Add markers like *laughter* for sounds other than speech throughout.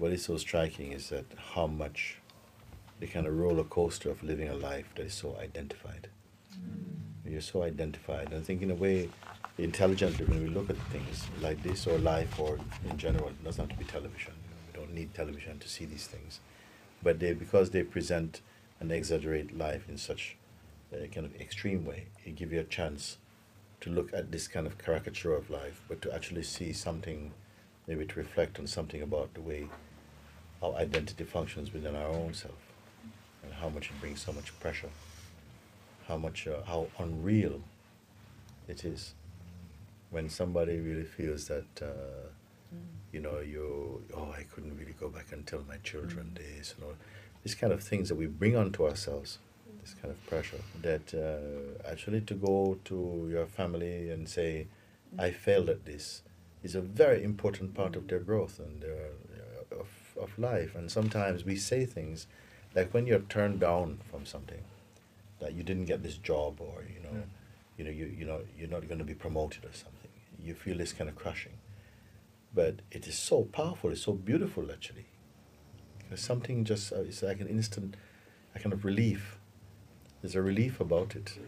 what is so striking is that how much the kind of roller coaster of living a life that is so identified. Mm. You're so identified. And I think in a way, intelligently, when we look at things like this or life or in general, it doesn't have to be television. We don't need television to see these things. But they, because they present and exaggerate life in such a kind of extreme way, it gives you a chance to look at this kind of caricature of life, but to actually see something, maybe to reflect on something about the way our identity functions within our own self, and how much it brings so much pressure, how much, uh, how unreal it is when somebody really feels that, uh, mm. you know, you, oh, I couldn't really go back and tell my children mm. this, you know, these kind of things that we bring onto ourselves this kind of pressure that uh, actually to go to your family and say, I failed at this is a very important part of their growth and their, of, life. And sometimes we say things like when you're turned down from something, that you didn't get this job or, you know, yeah. you know, you, you know, you're not going to be promoted or something. You feel this kind of crushing. But it is so powerful, it's so beautiful actually. There's something just, uh, it's like an instant, a kind of relief there's a relief about it.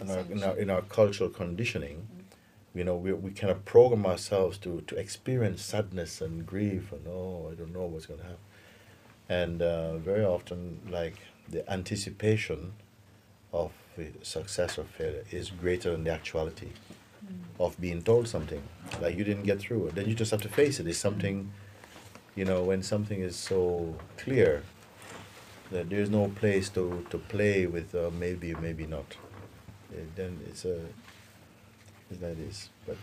In our, in our, in our cultural conditioning, you know, we, we kind of program ourselves to, to experience sadness and grief and, oh, I don't know what's going to happen. And uh, very often, like, the anticipation of success or failure is greater than the actuality mm. of being told something. Like, you didn't get through it. Then you just have to face it. It's something, you know, when something is so clear, that there's no place to, to play with uh, maybe maybe not uh, then it's a it's like this but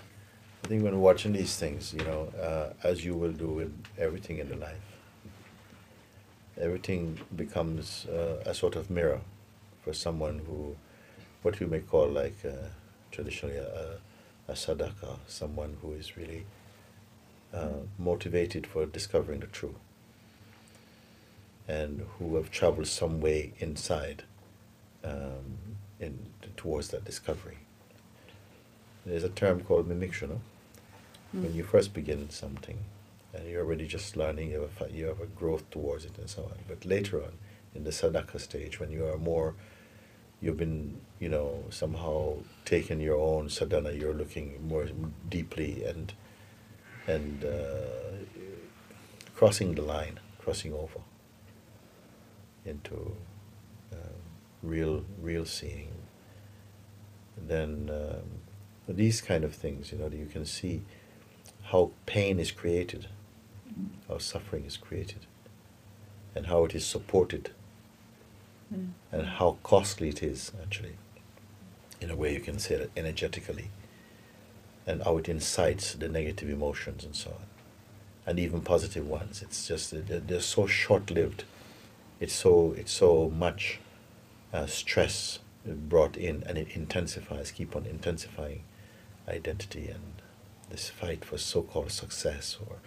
I think when watching these things you know uh, as you will do with everything in the life everything becomes uh, a sort of mirror for someone who what we may call like uh, traditionally a, a sadhaka someone who is really uh, motivated for discovering the truth and who have traveled some way inside um, in, towards that discovery. There's a term called mimikshana. Mm. When you first begin something, and you're already just learning, you have, a, you have a growth towards it and so on. But later on, in the sadhaka stage, when you are more, you've been, you know, somehow taken your own sadhana, you're looking more deeply and and uh, crossing the line, crossing over into uh, real real seeing. Then um, these kind of things, you know, you can see how pain is created, how suffering is created, and how it is supported, mm. and how costly it is actually. In a way, you can say that energetically, and how it incites the negative emotions and so on, and even positive ones. It's just they're, so short-lived it's so it's so much uh, stress brought in, and it intensifies, keep on intensifying identity and this fight for so-called success or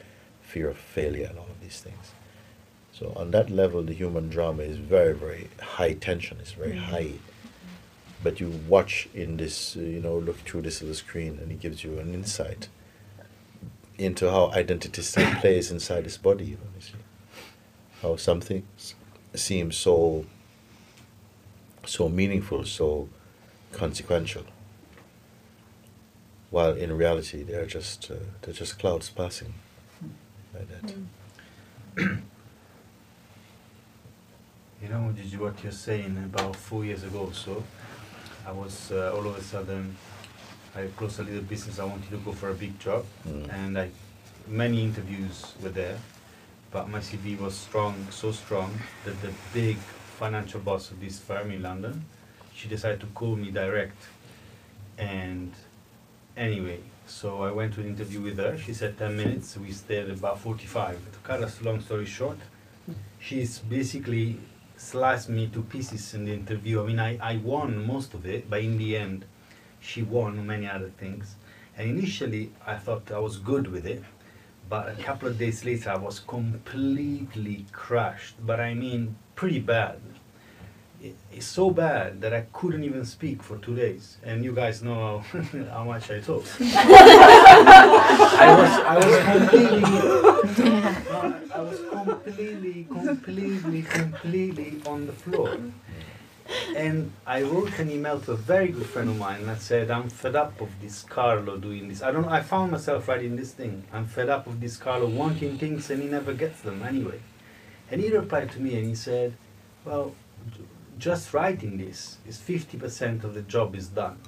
fear of failure and all of these things. So on that level, the human drama is very, very high tension. It's very mm-hmm. high. But you watch in this, uh, you know, look through this little screen, and it gives you an insight into how identity *coughs* plays inside this body. You see, how something seems so so meaningful, so consequential. While in reality, they're just uh, they're just clouds passing, like that. Mm. *clears throat* you know, Gigi, what you're saying about four years ago, or so I was uh, all of a sudden I closed a little business. I wanted to go for a big job, mm. and I many interviews were there but my CV was strong, so strong that the big financial boss of this firm in London, she decided to call me direct. And anyway, so I went to an interview with her. She said 10 minutes. We stayed about 45. To cut a long story short, she's basically sliced me to pieces in the interview. I mean, I, I won most of it, but in the end, she won many other things. And initially, I thought I was good with it but a couple of days later I was completely crushed but I mean pretty bad it, it's so bad that I couldn't even speak for two days. And you guys know how *laughs* much I talk. *laughs* I was, I was completely, *laughs* I was completely, completely, completely on the floor. And I wrote an email to a very good friend of mine and I said, I'm fed up of this Carlo doing this. I don't know, I found myself writing this thing. I'm fed up of this Carlo wanting things and he never gets them anyway. And he replied to me and he said, Well, j- just writing this is 50% of the job is done.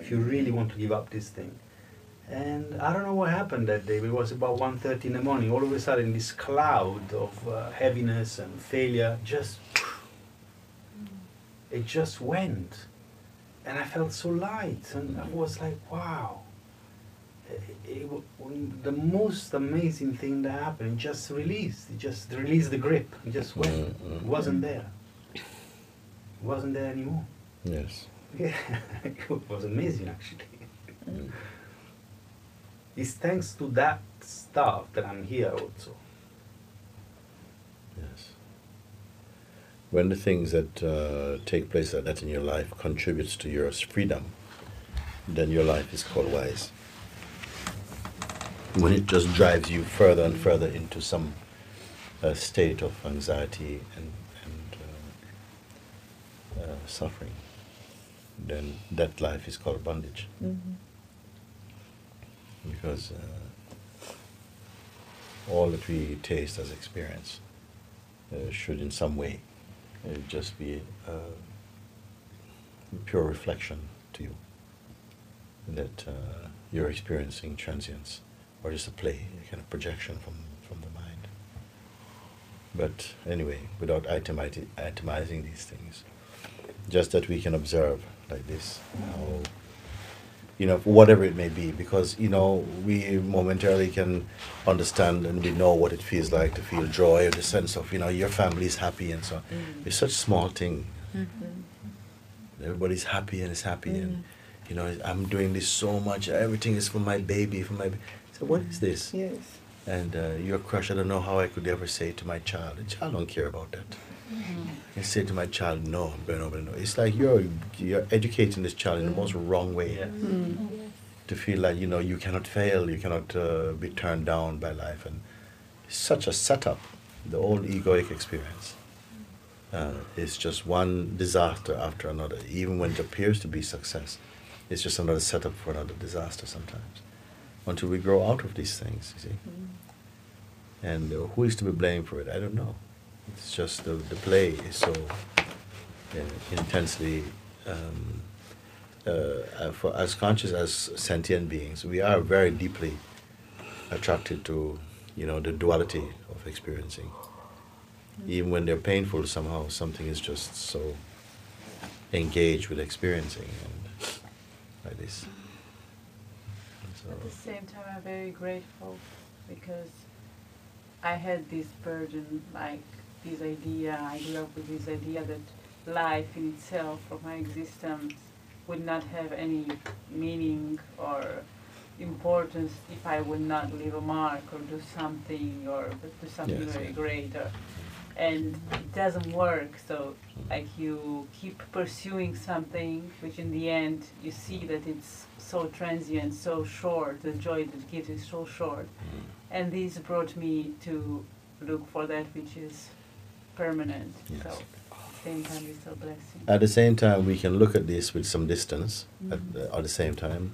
If you really want to give up this thing. And I don't know what happened that day. It was about 1.30 in the morning. All of a sudden, this cloud of uh, heaviness and failure just it just went and i felt so light and i was like wow it, it, the most amazing thing that happened it just released it just released the grip it just went Mm, mm. it wasn't there wasn't there anymore Yes. yeah *laughs* it was amazing actually Mm. it's thanks to that stuff that i'm here also Yes. When the things that uh, take place like that in your life contributes to your freedom, then your life is called wise. When it just drives you further and further into some uh, state of anxiety and, suffering, then that life is called bondage. Mm-hmm. Because uh, all that we taste as experience uh, should in some way uh, just be uh, pure reflection to you that uh, you're experiencing transience or just a play, a kind of projection from, from the mind. But anyway, without itemizing, itemizing these things, just that we can observe like this how you know, whatever it may be, because you know we momentarily can understand and we know what it feels like to feel joy or the sense of you know your family is happy and so on. Mm-hmm. It's such a small thing. Mm-hmm. Everybody's happy and is happy and mm-hmm. you know I'm doing this so much. Everything is for my baby, for my. Ba-. So what is this? Yes. And uh, your crush, I don't know how I could ever say to my child. The child don't care about that. I say to my child, no, I'm going over and over. It's like you're you're educating this child in the most wrong way yeah to feel like you know you cannot fail, you cannot uh, be turned down by life, and such a setup. The old egoic experience uh, is just one disaster after another. Even when it appears to be success, it's just another setup for another disaster sometimes. Until we grow out of these things, you see. And uh, who is to be blamed for it? I don't know. It's just the, the play is so uh, intensely. Um, uh, uh, for as conscious as sentient beings, we are very deeply attracted to, you know, the duality of experiencing. Even when they're painful, somehow something is just so engaged with experiencing and like this. So, At the same time, I'm very grateful because I had this burden, like this idea, I grew up with this idea that life in itself or my existence would not have any meaning or importance if I would not leave a mark or do something or do something Yes, very yes. great or and it doesn't work. So like you keep pursuing something which in the end you see that it's so transient so short the joy that gives is so short. Mm, and this brought me to look for that which is permanent Yes. so at the same time it's a blessing At the same time, we can look at this with some distance at, Mhm. at the same time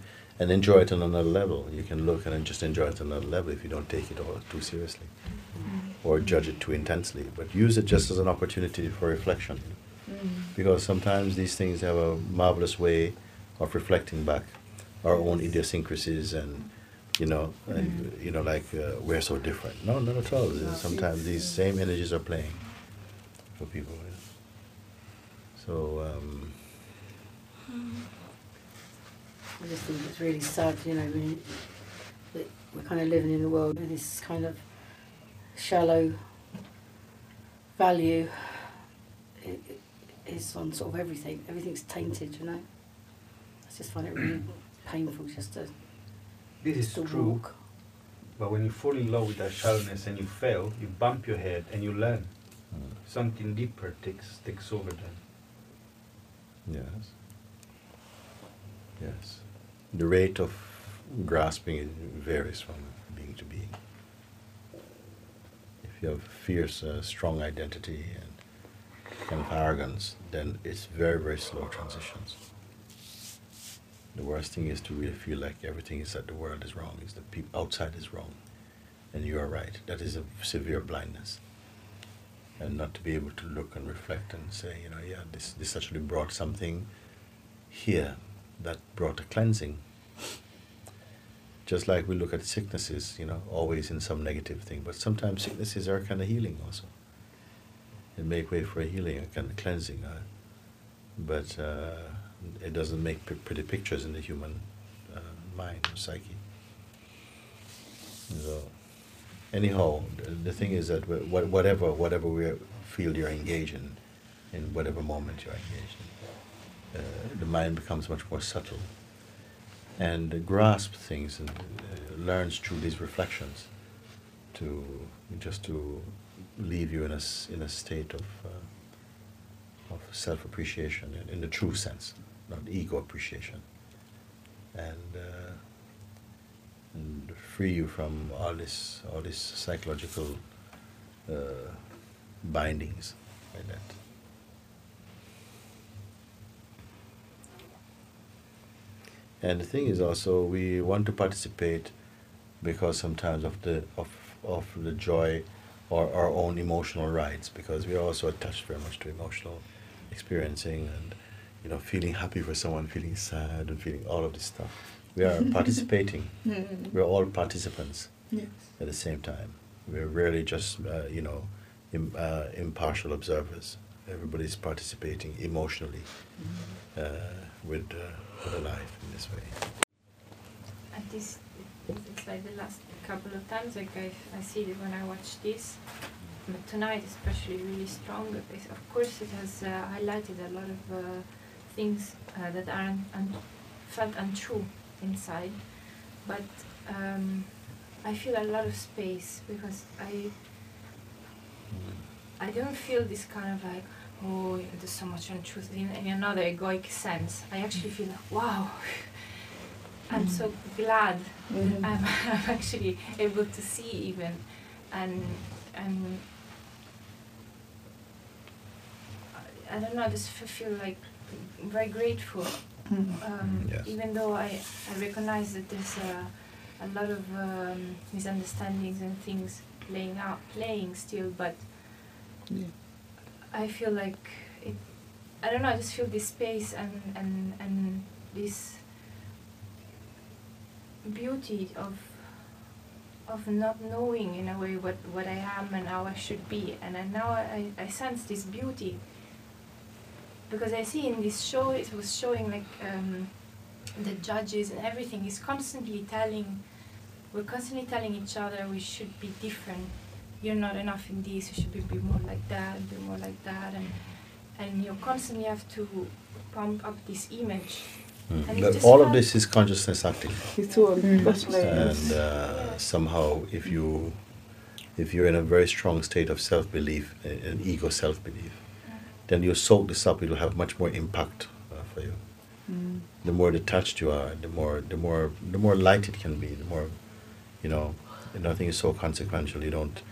and enjoy it on another level. You can look and just enjoy it on another level if you don't take it all too seriously or judge it too intensely. But use it just as an opportunity for reflection. Because sometimes these things have a marvelous way of reflecting back our own idiosyncrasies and you know, and, you know, like uh, we're so different. No, not at all. Sometimes these same energies are playing for people. yeah. So um, I just think it's really sad, you know, we're kind of living in a world with this kind of shallow value i- i- is on sort of everything. Everything's tainted, you know. I just find it really *clears throat* painful just to, this is to true walk. But when you fall in love with that shallowness and you fail, you bump your head and you learn. Something deeper takes takes over then. Yes. Yes. The rate of grasping varies from being to being. If you have fierce, uh, strong identity and kind of arrogance, then it's very, very slow transitions. The worst thing is to really feel like everything is that the world is wrong, is that people outside is wrong, and you are right. That is a severe blindness. And not to be able to look and reflect and say, you know, yeah, this this actually brought something here that brought a cleansing. Just like we look at sicknesses, you know, always in some negative thing, but sometimes sicknesses are kind of healing also. They make way for a healing, a kind of cleansing. Uh, but uh, it doesn't make pretty pictures in the human uh, mind or psyche. So, anyhow, the, thing is that wh- wha- whatever whatever we feel you're engaged in, in whatever moment you're engaged in, uh, the mind becomes much more subtle, and grasps things and uh, learns through these reflections, to just to leave you in a in a state of. Uh, of self appreciation in, in the true sense, not ego appreciation, and uh, and free you from all this all this psychological uh, bindings like that. And the thing is also we want to participate because sometimes of the of of the joy or our own emotional rights because we are also attached very much to emotional experiencing and you know feeling happy for someone feeling sad and feeling all of this stuff we are participating. *laughs* Mm. we're all participants Yes. at the same time. We're really just uh, you know Im, uh, impartial observers. Everybody's participating emotionally uh, with, uh, with a life in this way. And this, it's like the last couple of times, like I, I see it when I watch this, but tonight especially really strong. Of course, it has uh, highlighted a lot of uh, things uh, that aren't un- felt untrue inside, but um, I feel a lot of space because I I don't feel this kind of like, oh, there's so much untruth in, in another egoic sense. I actually feel, wow, *laughs* I'm so glad Mhm. I'm, *laughs* I'm actually able to see even, and and I, I don't know, I just feel like very grateful. Um, Yes. Even though I, I recognize that there's a, a lot of um, misunderstandings and things playing out, playing still, but Yeah. I feel like it. I don't know. I just feel this space and and and this beauty of of not knowing in a way what what I am and how I should be, and then now I I sense this beauty because I see in this show it was showing like um, the judges and everything is constantly telling we're constantly telling each other we should be different you're not enough in this, you should be, be more like that, be more like that, and and you constantly have to pump up this image. Mm. And But all of this is consciousness acting It's all Mm. possible. and uh, somehow if you if you're in a very strong state of self-belief uh, an ego self-belief then you soak this up it will have much more impact uh, for you. Mm. the more detached you are the more the more the more light it can be the more you know nothing is so consequential. You don't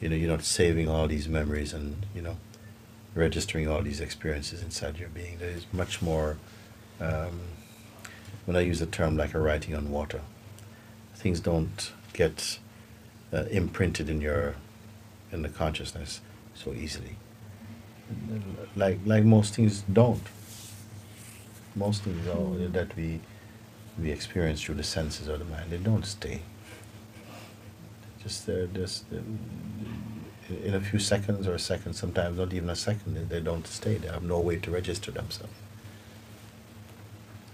you know you're not saving all these memories and you know registering all these experiences inside your being. There is much more um, when i use the term like a writing on water things don't get uh, imprinted in your in the consciousness so easily like like most things don't. Most things that we we experience through the senses of the mind. They don't stay. Just they're just um, in a few seconds or a second sometimes not even a second they, they don't stay. They have no way to register themselves.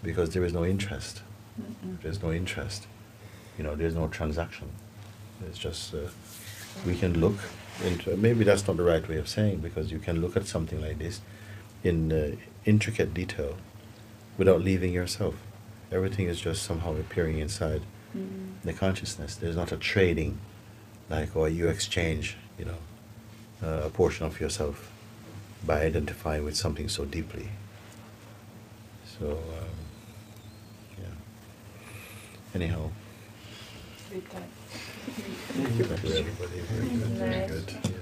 Because there is no interest. Mm-mm. there's no interest. You know there's no transaction. It's just uh, we can look into maybe that's not the right way of saying because you can look at something like this in uh, intricate detail without leaving yourself everything is just somehow appearing inside Mm. the consciousness there's not a trading like or you exchange you know uh, a portion of yourself by identifying with something so deeply So, um, yeah. Anyhow. *laughs* thank you everybody. Very good, very Nice. good.